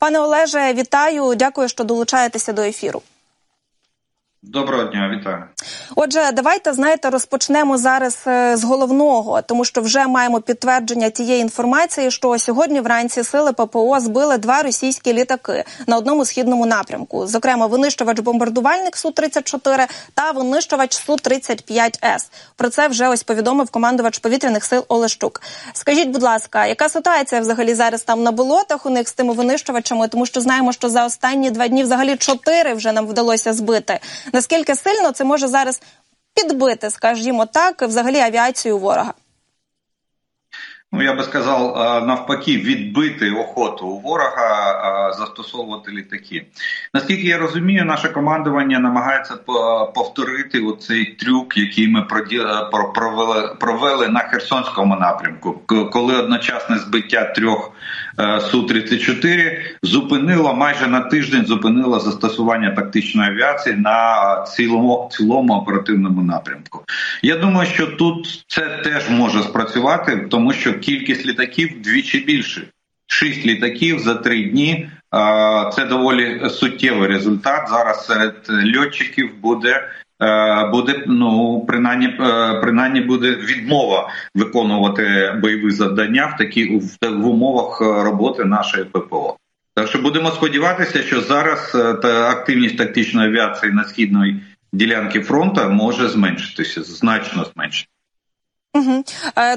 Пане Олеже, вітаю! Дякую, що долучаєтеся до ефіру. Доброго дня, вітаю. Отже, давайте знаєте, розпочнемо зараз е, з головного, тому що вже маємо підтвердження тієї інформації, що сьогодні вранці сили ППО збили два російські літаки на одному східному напрямку. Зокрема, винищувач бомбардувальник су 34 та винищувач су 35 с Про це вже ось повідомив командувач повітряних сил Олещук. Скажіть, будь ласка, яка ситуація взагалі зараз там на болотах у них з тими винищувачами? Тому що знаємо, що за останні два дні взагалі чотири вже нам вдалося збити. Наскільки сильно це може зараз підбити, скажімо так, взагалі авіацію ворога? Ну, я би сказав, навпаки, відбити охоту у ворога застосовувати літаки. Наскільки я розумію, наше командування намагається повторити оцей трюк, який ми провели, провели на Херсонському напрямку, коли одночасне збиття трьох Е, су 34 зупинило майже на тиждень. Зупинило застосування тактичної авіації на цілому цілому оперативному напрямку. Я думаю, що тут це теж може спрацювати, тому що кількість літаків вдвічі більше. Шість літаків за три дні. Це доволі суттєвий результат. Зараз серед льотчиків буде Е, буде ну принаймні, е, принаймні буде відмова виконувати бойові завдання в такі в умовах роботи нашої ППО. Так що будемо сподіватися, що зараз е, та активність тактичної авіації на східної ділянки фронту може зменшитися, значно зменшитися. Угу.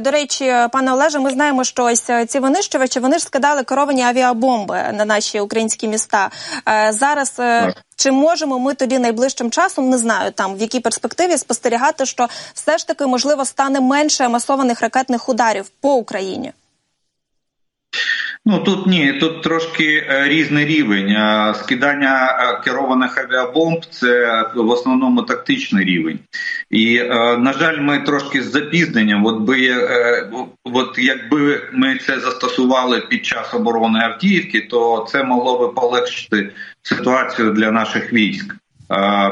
До речі, пане Олеже, ми знаємо, що ось ці винищувачі вони ж скидали керовані авіабомби на наші українські міста. Зараз так. чи можемо ми тоді найближчим часом не знаю там в якій перспективі спостерігати, що все ж таки можливо стане менше масованих ракетних ударів по Україні? Ну тут ні, тут трошки е, різний рівень. Скидання е, керованих авіабомб це в основному тактичний рівень. І е, на жаль, ми трошки з запізненням. От би от якби ми це застосували під час оборони Авдіївки, то це могло би полегшити ситуацію для наших військ.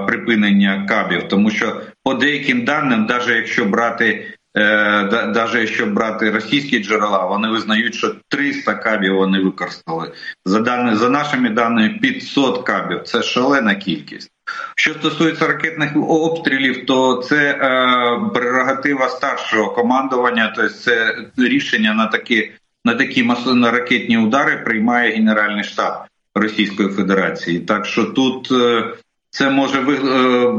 Припинення кабів, тому що по деяким даним, навіть якщо брати навіть е, якщо брати російські джерела, вони визнають, що 300 кабів вони використали. За даними за нашими даними, 500 кабів це шалена кількість. Що стосується ракетних обстрілів, то це е, прерогатива старшого командування, тобто це рішення на такі на такі на ракетні удари приймає Генеральний штаб Російської Федерації. Так що тут е, це може е,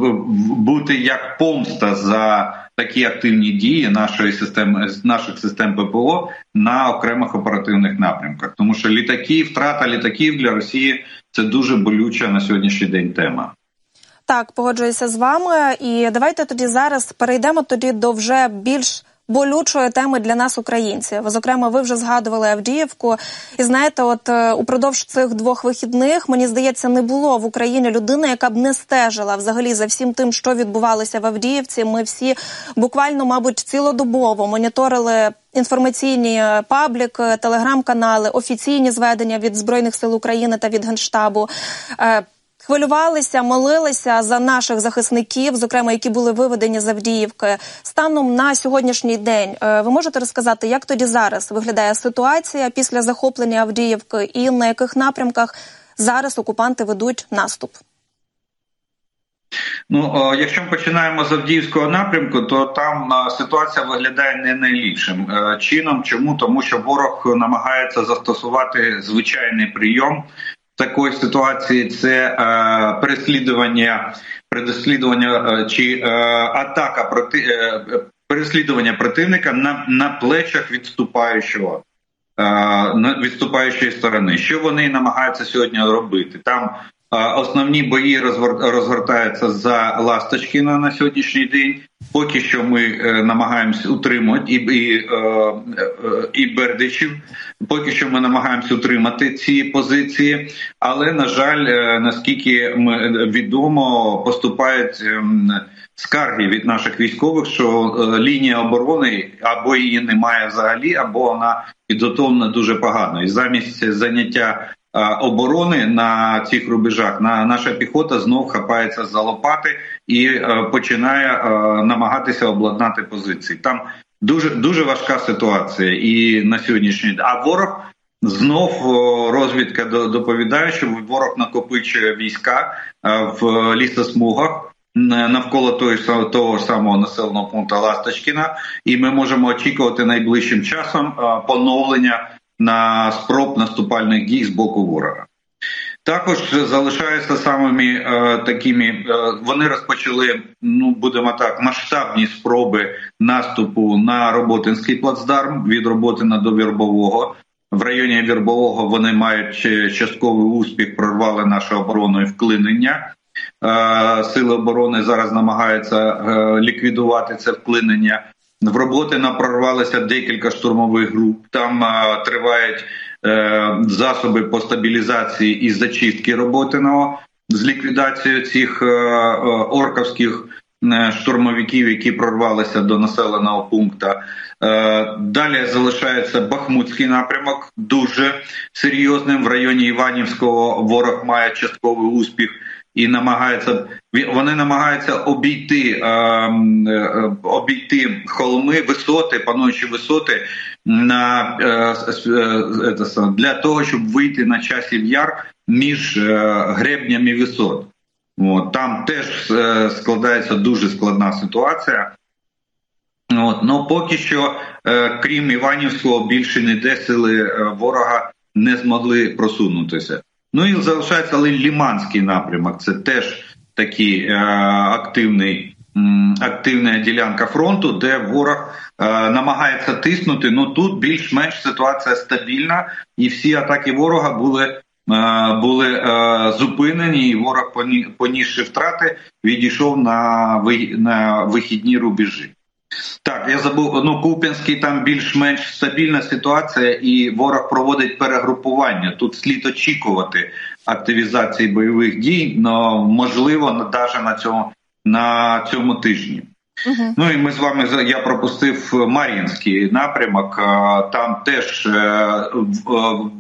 бути як помста за такі активні дії нашої системи наших систем ППО на окремих оперативних напрямках, тому що літаки, втрата літаків для Росії це дуже болюча на сьогоднішній день тема. Так, погоджуюся з вами, і давайте тоді зараз перейдемо тоді до вже більш болючої теми для нас, українців. Зокрема, ви вже згадували Авдіївку. І знаєте, от е, упродовж цих двох вихідних мені здається, не було в Україні людини, яка б не стежила взагалі за всім тим, що відбувалося в Авдіївці. Ми всі буквально, мабуть, цілодобово моніторили. Інформаційні е, паблік, телеграм-канали, офіційні зведення від збройних сил України та від генштабу. Е, хвилювалися, молилися за наших захисників, зокрема які були виведені з Авдіївки. Станом на сьогоднішній день е, ви можете розказати, як тоді зараз виглядає ситуація після захоплення Авдіївки, і на яких напрямках зараз окупанти ведуть наступ? Ну, якщо ми починаємо з Авдіївського напрямку, то там ситуація виглядає не найліпшим е, чином. Чому тому, що ворог намагається застосувати звичайний прийом такої ситуації це е, переслідування, переслідування е, чи е, атака проти переслідування противника на на плечах відступаючого відступаючої сторони. Що вони намагаються сьогодні робити? Там Основні бої розгортаються за Ласточкіна на сьогоднішній день. Поки що ми е, намагаємося утримати і і, е, е, і Бердичів. Поки що ми намагаємося утримати ці позиції, але на жаль, наскільки ми відомо, поступають ем, скарги від наших військових, що лінія оборони або її немає взагалі, або вона підготовлена дуже погано, і замість заняття оборони на цих рубежах на наша піхота знов хапається за лопати і е, починає е, намагатися обладнати позиції. Там дуже дуже важка ситуація, і на сьогоднішній день. А ворог Знов розвідка доповідає, що ворог накопичує війська в лісосмугах навколо того, того самого населеного пункту Ласточкіна, і ми можемо очікувати найближчим часом поновлення на спроб наступальних дій з боку ворога. Також залишаються самими е, такими. Е, вони розпочали, ну будемо так, масштабні спроби наступу на роботинський плацдарм від Роботина до Вірбового. В районі Вірбового вони мають частковий успіх, прорвали нашу оборону і вклинення. Е, Сили оборони зараз намагаються е, ліквідувати це вклинення. В роботи прорвалися декілька штурмових груп. Там е, тривають Е, засоби по стабілізації і зачистки роботиного з ліквідацією цих е, е, орковських штурмовиків, які прорвалися до населеного пункту. Далі залишається Бахмутський напрямок, дуже серйозним в районі Іванівського. Ворог має частковий успіх і намагається вони намагаються обійти обійти холми, висоти, пануючі висоти на е, е, для того, щоб вийти на часів яр між е, гребнями висот. От, Там теж складається дуже складна ситуація. От, Ну поки що, крім Іванівського, більше ніде сили ворога не змогли просунутися. Ну і залишається Ліманський напрямок. Це теж такий е, активний активна ділянка фронту, де ворог е, намагається тиснути. Ну тут більш-менш ситуація стабільна, і всі атаки ворога були е, були е, зупинені. і Ворог понісши втрати, відійшов на на вихідні рубежі. Так, я забув ну Куп'янський там більш-менш стабільна ситуація, і ворог проводить перегрупування. Тут слід очікувати активізації бойових дій, але можливо навіть на цьому на цьому тижні. Uh-huh. Ну і ми з вами я пропустив Мар'їнський напрямок. Там теж е, е,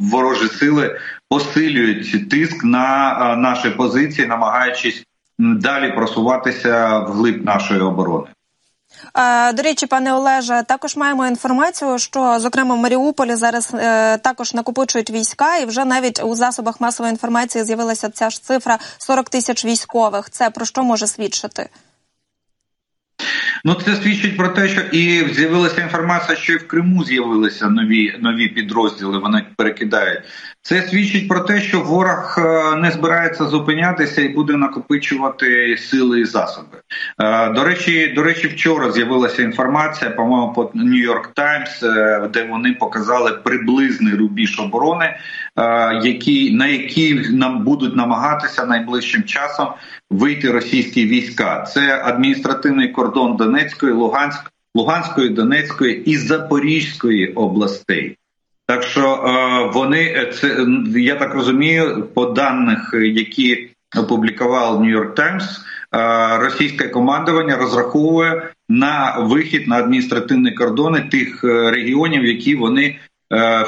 ворожі сили посилюють тиск на е, наші позиції, намагаючись далі просуватися вглиб нашої оборони. До речі, пане Олеже, також маємо інформацію, що зокрема в Маріуполі зараз е, також накопичують війська, і вже навіть у засобах масової інформації з'явилася ця ж цифра 40 тисяч військових. Це про що може свідчити? Ну, це свідчить про те, що і з'явилася інформація, що і в Криму з'явилися нові нові підрозділи. Вони перекидають. Це свідчить про те, що ворог е, не збирається зупинятися і буде накопичувати сили і засоби. Е, до речі, до речі, вчора з'явилася інформація, по-моєму, по Нью-Йорк Таймс, е, де вони показали приблизний рубіж оборони, які на які нам будуть намагатися найближчим часом вийти російські війська. Це адміністративний кордон Донецької, Луганськ, Луганської, Донецької і Запорізької областей. Так що е, вони е, це я так розумію, по даних, які опублікував Нью-Йорк Таймс, російське командування розраховує на вихід на адміністративні кордони тих е, регіонів, які вони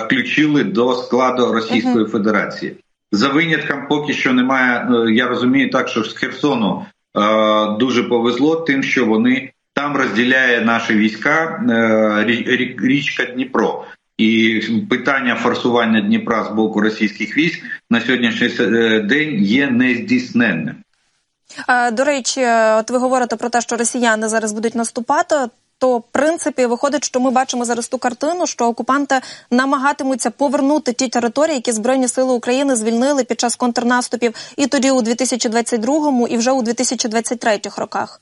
включили до складу Російської Федерації. За винятком поки що немає. Я розумію так, що з Херсону дуже повезло, тим, що вони там розділяє наші війська річка Дніпро. І питання форсування Дніпра з боку російських військ на сьогоднішній е, день є нездійсненним. До речі, от ви говорите про те, що росіяни зараз будуть наступати. То в принципі виходить, що ми бачимо зараз ту картину, що окупанти намагатимуться повернути ті території, які збройні сили України звільнили під час контрнаступів, і тоді у 2022 і вже у 2023 роках.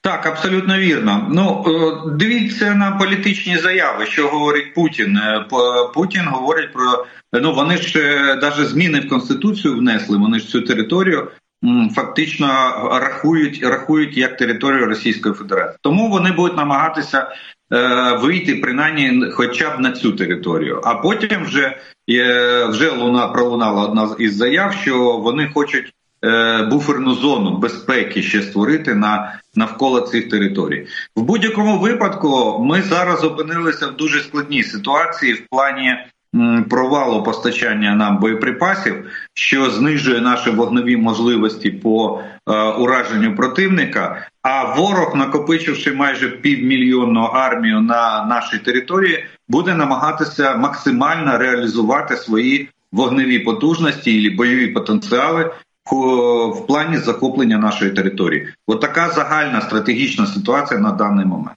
Так, абсолютно вірно. Ну е, дивіться на політичні заяви, що говорить Путін. Е, Путін говорить про ну вони ж навіть е, зміни в конституцію внесли. Вони ж цю територію фактично рахують рахують як територію Російської Федерації. Тому вони будуть намагатися вийти принаймні хоча б на цю територію. А потім вже вже луна пролунала одна із заяв, що вони хочуть буферну зону безпеки ще створити на навколо цих територій. В будь-якому випадку ми зараз опинилися в дуже складній ситуації в плані провалу постачання нам боєприпасів, що знижує наші вогневі можливості по е, ураженню противника. А ворог, накопичивши майже півмільйонну армію на нашій території, буде намагатися максимально реалізувати свої вогневі потужності і бойові потенціали в плані захоплення нашої території. От така загальна стратегічна ситуація на даний момент.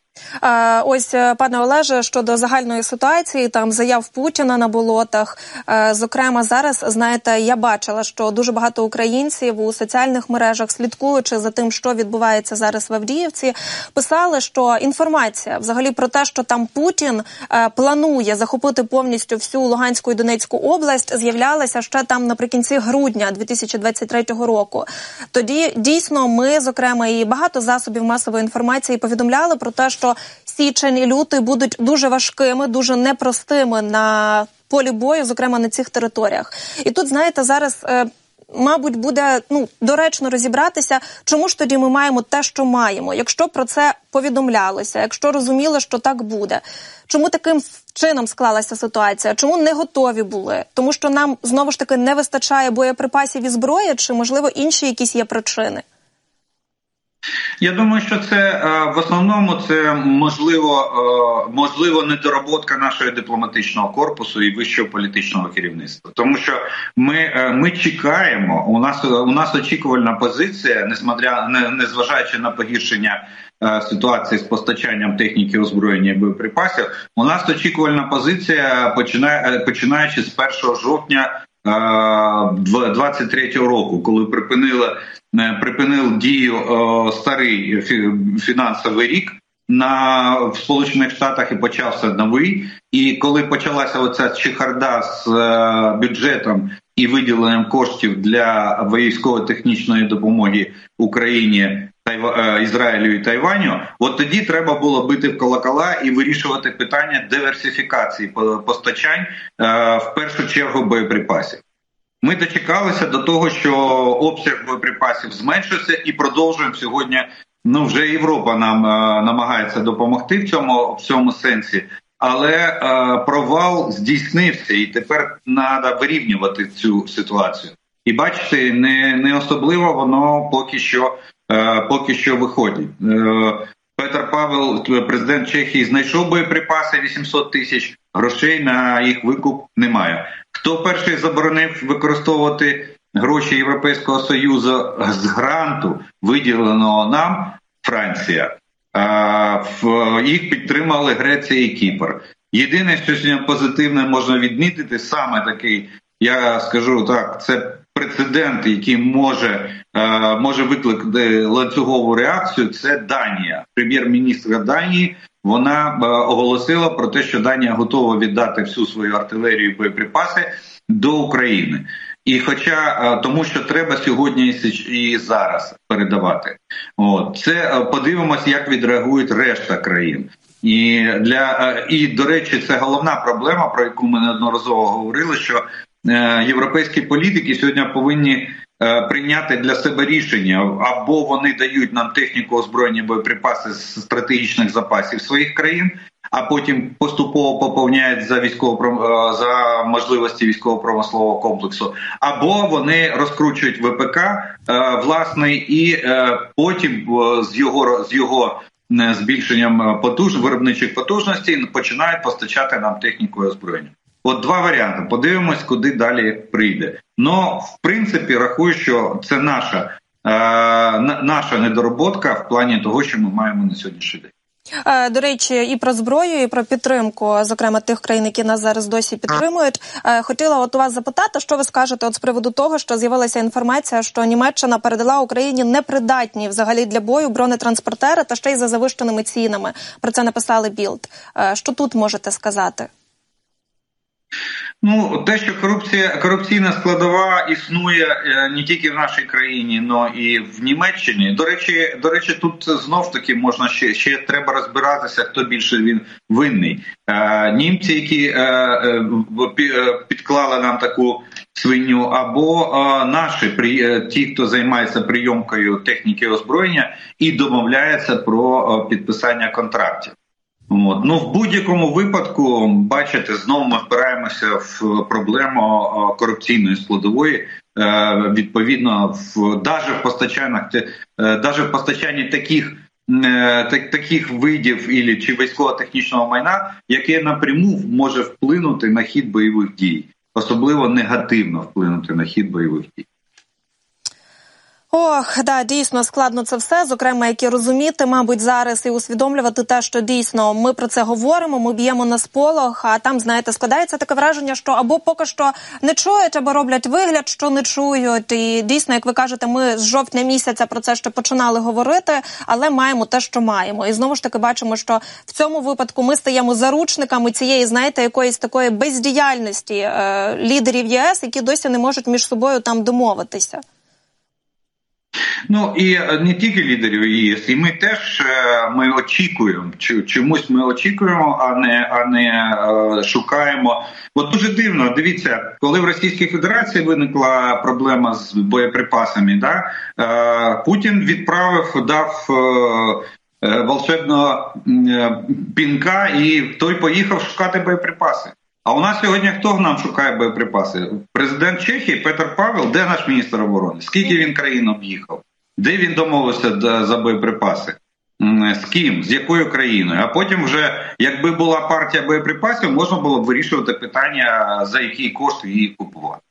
Ось е, пане Олеже, щодо загальної ситуації, там заяв Путіна на болотах. Е, зокрема, зараз знаєте, я бачила, що дуже багато українців у соціальних мережах, слідкуючи за тим, що відбувається зараз в Авдіївці, писали, що інформація взагалі про те, що там Путін е, планує захопити повністю всю Луганську і Донецьку область, з'являлася ще там наприкінці грудня 2023 року. Тоді дійсно ми, зокрема, і багато засобів масової інформації повідомляли про те, що січень і лютий будуть дуже важкими, дуже непростими на полі бою, зокрема на цих територіях. І тут знаєте, зараз. Е, Мабуть, буде ну доречно розібратися, чому ж тоді ми маємо те, що маємо, якщо про це повідомлялося, якщо розуміли, що так буде. Чому таким чином склалася ситуація? Чому не готові були? Тому що нам знову ж таки не вистачає боєприпасів і зброї, чи можливо інші якісь є причини? Я думаю, що це е, в основному це можливо е, можливо недороботка нашого дипломатичного корпусу і вищого політичного керівництва, тому що ми е, ми чекаємо. У нас у нас очікувальна позиція, несмотря не, незважаючи на погіршення ситуації з постачанням техніки озброєння і боєприпасів. У нас очікувальна позиція починає починаючи з 1 жовтня 23 року, коли припинили припинив дію е, старий фінансовий рік на в Сполучених Штатах і почався новий. І коли почалася оця чехарда з е, бюджетом і виділенням коштів для військово-технічної допомоги Україні. Ізраїлю і Тайваню, от тоді треба було бити в колокола і вирішувати питання диверсифікації постачань в першу чергу боєприпасів. Ми дочекалися до того, що обсяг боєприпасів зменшився, і продовжуємо сьогодні. Ну вже Європа нам е, намагається допомогти в цьому в цьому сенсі, але е, провал здійснився, і тепер треба вирівнювати цю ситуацію. І бачите, не не особливо воно поки що е, поки що виходить. Е, Петр Павел, президент Чехії, знайшов боєприпаси 800 тисяч грошей на їх викуп немає. Хто перший заборонив використовувати гроші Європейського союзу з гранту, виділеного нам Франція? Їх підтримали Греція і Кіпр. Єдине, що сьогодні позитивне можна відмітити, саме такий, я скажу так, це прецедент, який може може викликати ланцюгову реакцію. Це Данія, прем'єр-міністр Данії вона е, оголосила про те, що Данія готова віддати всю свою артилерію і боєприпаси до України. І, хоча е, тому, що треба сьогодні і зараз передавати, от це е, подивимось, як відреагують решта країн. І для і до речі, це головна проблема, про яку ми неодноразово говорили. Що європейські політики сьогодні повинні прийняти для себе рішення або вони дають нам техніку озброєння боєприпаси з стратегічних запасів своїх країн, а потім поступово поповняють за військово е, за можливості військово-промислового комплексу, або вони розкручують ВПК е, власний і потім з його з його збільшенням потуж виробничих потужностей починають постачати нам техніку і озброєння. От два варіанти. Подивимось, куди далі прийде. Ну, в принципі, рахую, що це наша е, наша недороботка в плані того, що ми маємо на сьогоднішній день. Е, до речі, і про зброю, і про підтримку, зокрема тих країн, які нас зараз досі підтримують. Е, хотіла от вас запитати, що ви скажете от з приводу того, що з'явилася інформація, що Німеччина передала Україні непридатні взагалі для бою бронетранспортери та ще й за завищеними цінами. Про це написали Білд. Е, що тут можете сказати? Ну, те, що корупція корупційна складова існує е, не тільки в нашій країні, але і в Німеччині. До речі, до речі, тут знов таки можна ще ще треба розбиратися, хто більше він винний. Е, німці, які е, підклали нам таку свиню, або наші при ті, хто займається прийомкою техніки озброєння і домовляється про підписання контрактів. От. Ну в будь-якому випадку, бачите, знову ми впираємося в проблему корупційної складової. Е, відповідно, в даже в постачаннях, даже в постачанні таких так, таких видів ілі чи військово-технічного майна, яке напряму може вплинути на хід бойових дій, особливо негативно вплинути на хід бойових дій. Ох, да, дійсно складно це все. Зокрема, як і розуміти, мабуть, зараз і усвідомлювати те, що дійсно ми про це говоримо. Ми б'ємо на сполох. А там, знаєте, складається таке враження, що або поки що не чують, або роблять вигляд, що не чують. І дійсно, як ви кажете, ми з жовтня місяця про це ще починали говорити, але маємо те, що маємо. І знову ж таки бачимо, що в цьому випадку ми стаємо заручниками цієї, знаєте, якоїсь такої бездіяльності е, лідерів ЄС, які досі не можуть між собою там домовитися. Ну і е, не тільки лідерів ЄС, і ми теж е, ми очікуємо, чомусь ми очікуємо, а не а не е, шукаємо. От дуже дивно. Дивіться, коли в Російській Федерації виникла проблема з боєприпасами, да Путін відправив дав. Волшебного пінка, і той поїхав шукати боєприпаси. А у нас сьогодні хто нам шукає боєприпаси? Президент Чехії Петр Павел, де наш міністр оборони? Скільки він країн об'їхав? Де він домовився за боєприпаси? З ким, з якою країною? А потім, вже якби була партія боєприпасів, можна було б вирішувати питання за який кошт її купувати.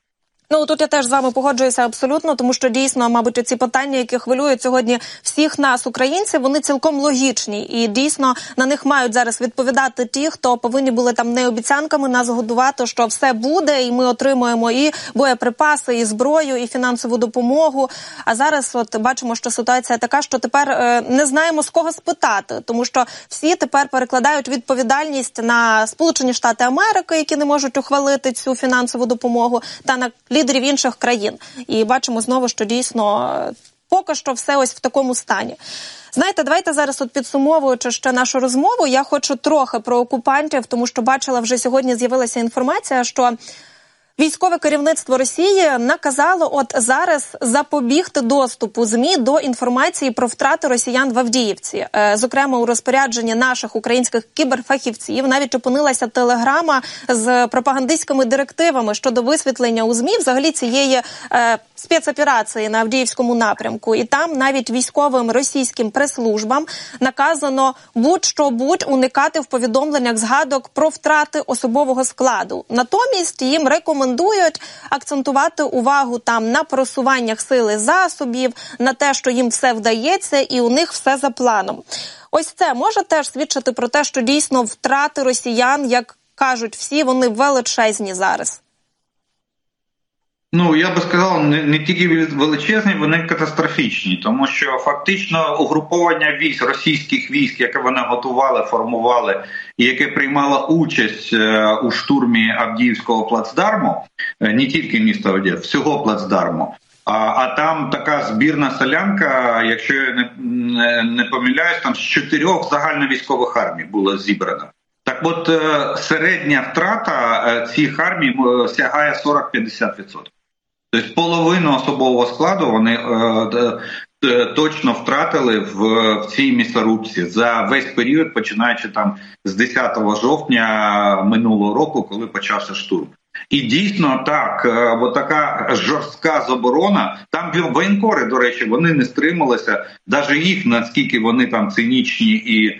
Ну тут я теж з вами погоджуюся абсолютно, тому що дійсно, мабуть, ці питання, які хвилюють сьогодні всіх нас, українців, вони цілком логічні, і дійсно на них мають зараз відповідати ті, хто повинні були там не обіцянками нас годувати, що все буде, і ми отримуємо і боєприпаси, і зброю, і фінансову допомогу. А зараз, от бачимо, що ситуація така, що тепер е, не знаємо з кого спитати, тому що всі тепер перекладають відповідальність на Сполучені Штати Америки, які не можуть ухвалити цю фінансову допомогу, та на лідерів інших країн. І бачимо знову, що дійсно е, поки що все ось в такому стані. Знаєте, давайте зараз, от підсумовуючи ще нашу розмову, я хочу трохи про окупантів, тому що бачила вже сьогодні. З'явилася інформація, що Військове керівництво Росії наказало от зараз запобігти доступу змі до інформації про втрати росіян в Авдіївці. Е, зокрема, у розпорядженні наших українських кіберфахівців навіть опинилася телеграма з пропагандистськими директивами щодо висвітлення у змі взагалі цієї е, спецоперації на Авдіївському напрямку. І там навіть військовим російським прес-службам наказано будь-що будь уникати в повідомленнях згадок про втрати особового складу. Натомість їм рекомендують рекомендують акцентувати увагу там на просуваннях сили засобів, на те, що їм все вдається, і у них все за планом. Ось це може теж свідчити про те, що дійсно втрати росіян, як кажуть всі, вони величезні зараз. Ну я би сказав, не, не тільки величезні, вони катастрофічні, тому що фактично угруповання військ російських військ, яке вони готували, формували, і яке приймало участь е, у штурмі Авдіївського плацдарму, е, не тільки міста Авдіїв, всього плацдарму. А а там така збірна солянка, якщо я не, не, не помиляюсь, там з чотирьох загальновійськових армій було зібрано. Так, от е, середня втрата цих армій сягає 40-50%. Тобто половину особового складу вони е, точно втратили в, в цій місторубці за весь період, починаючи там з 10 жовтня минулого року, коли почався штурм. І дійсно так, е, бо така жорстка заборона. Там воєнкори, до речі, вони не стрималися, навіть їх наскільки вони там цинічні і е,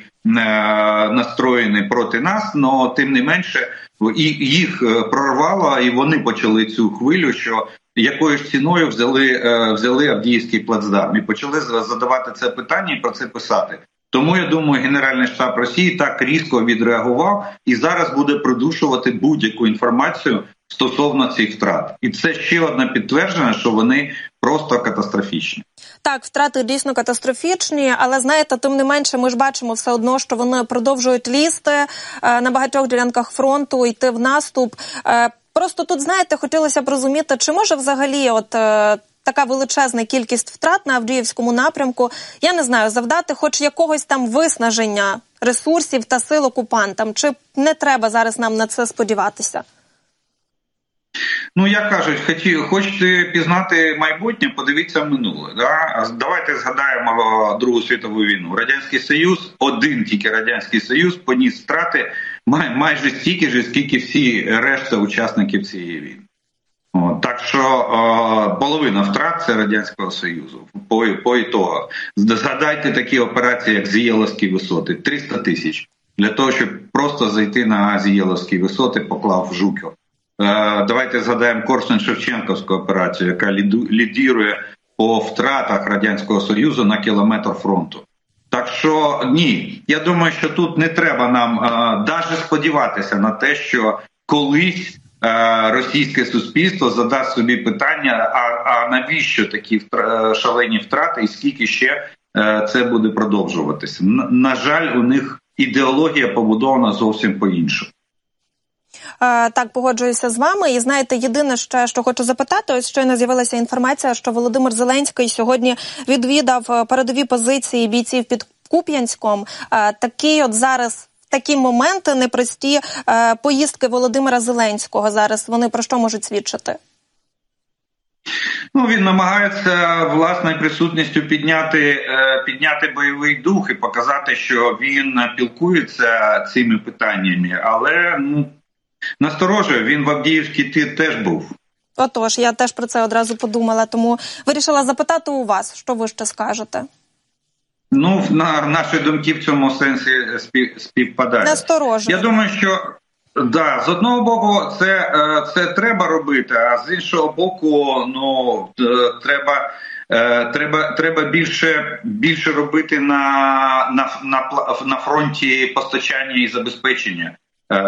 настроєні проти нас, але тим не менше і їх е, прорвало, і вони почали цю хвилю, що якою ж ціною взяли е, взяли Авдіївський плацдарм і почали задавати це питання і про це писати. Тому я думаю, Генеральний штаб Росії так різко відреагував і зараз буде придушувати будь-яку інформацію стосовно цих втрат, і це ще одне підтвердження, що вони просто катастрофічні. Так, втрати дійсно катастрофічні, але знаєте, тим не менше, ми ж бачимо все одно, що вони продовжують лізти е, на багатьох ділянках фронту, йти в наступ. Е, Просто тут, знаєте, хотілося б розуміти, чи може взагалі, от е, така величезна кількість втрат на Авдіївському напрямку, я не знаю, завдати хоч якогось там виснаження ресурсів та сил окупантам, чи не треба зараз нам на це сподіватися? Ну, як кажуть, хоті, хочете пізнати майбутнє, подивіться минуле. Да? Давайте згадаємо Другу світову війну. Радянський Союз, один тільки Радянський Союз поніс втрати май, майже стільки ж, скільки всі решта учасників цієї війни. О, так що о, половина втрат це Радянського Союзу. По, по ітогу. Згадайте такі операції, як Зієловські висоти, 300 тисяч. Для того, щоб просто зайти на Зієловські висоти, поклав Жуків. Е, давайте згадаємо корсунь шевченковську операцію, яка лідірує по втратах радянського союзу на кілометр фронту. Так що ні, я думаю, що тут не треба нам навіть е, сподіватися на те, що колись е, російське суспільство задасть собі питання: а а навіщо такі шалені втрати, і скільки ще це буде продовжуватися? На жаль, у них ідеологія побудована зовсім по іншому. Е, так, погоджуюся з вами. І знаєте, єдине ще що хочу запитати, ось щойно з'явилася інформація, що Володимир Зеленський сьогодні відвідав е, передові позиції бійців під Куп'янськом. Е, такий от зараз. Такі моменти непрості поїздки Володимира Зеленського зараз. Вони про що можуть свідчити? Ну він намагається власною присутністю підняти підняти бойовий дух і показати, що він пілкується цими питаннями, але ну насторожує. Він в Авдіївській теж був. Отож, я теж про це одразу подумала, тому вирішила запитати у вас, що ви ще скажете. Ну, на наші думки в цьому сенсі спів, співпадають. Насторожує. Я думаю, що да, з одного боку, це е, це треба робити, а з іншого боку, ну треба. Е, треба треба більше більше робити на на, на, на фронті постачання і забезпечення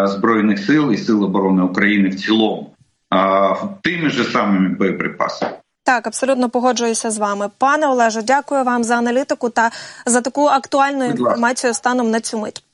збройних сил і сил оборони України в цілому, тими ж самими боєприпасами. Так, абсолютно погоджуюся з вами, пане Олеже. Дякую вам за аналітику та за таку актуальну інформацію станом на цю мить.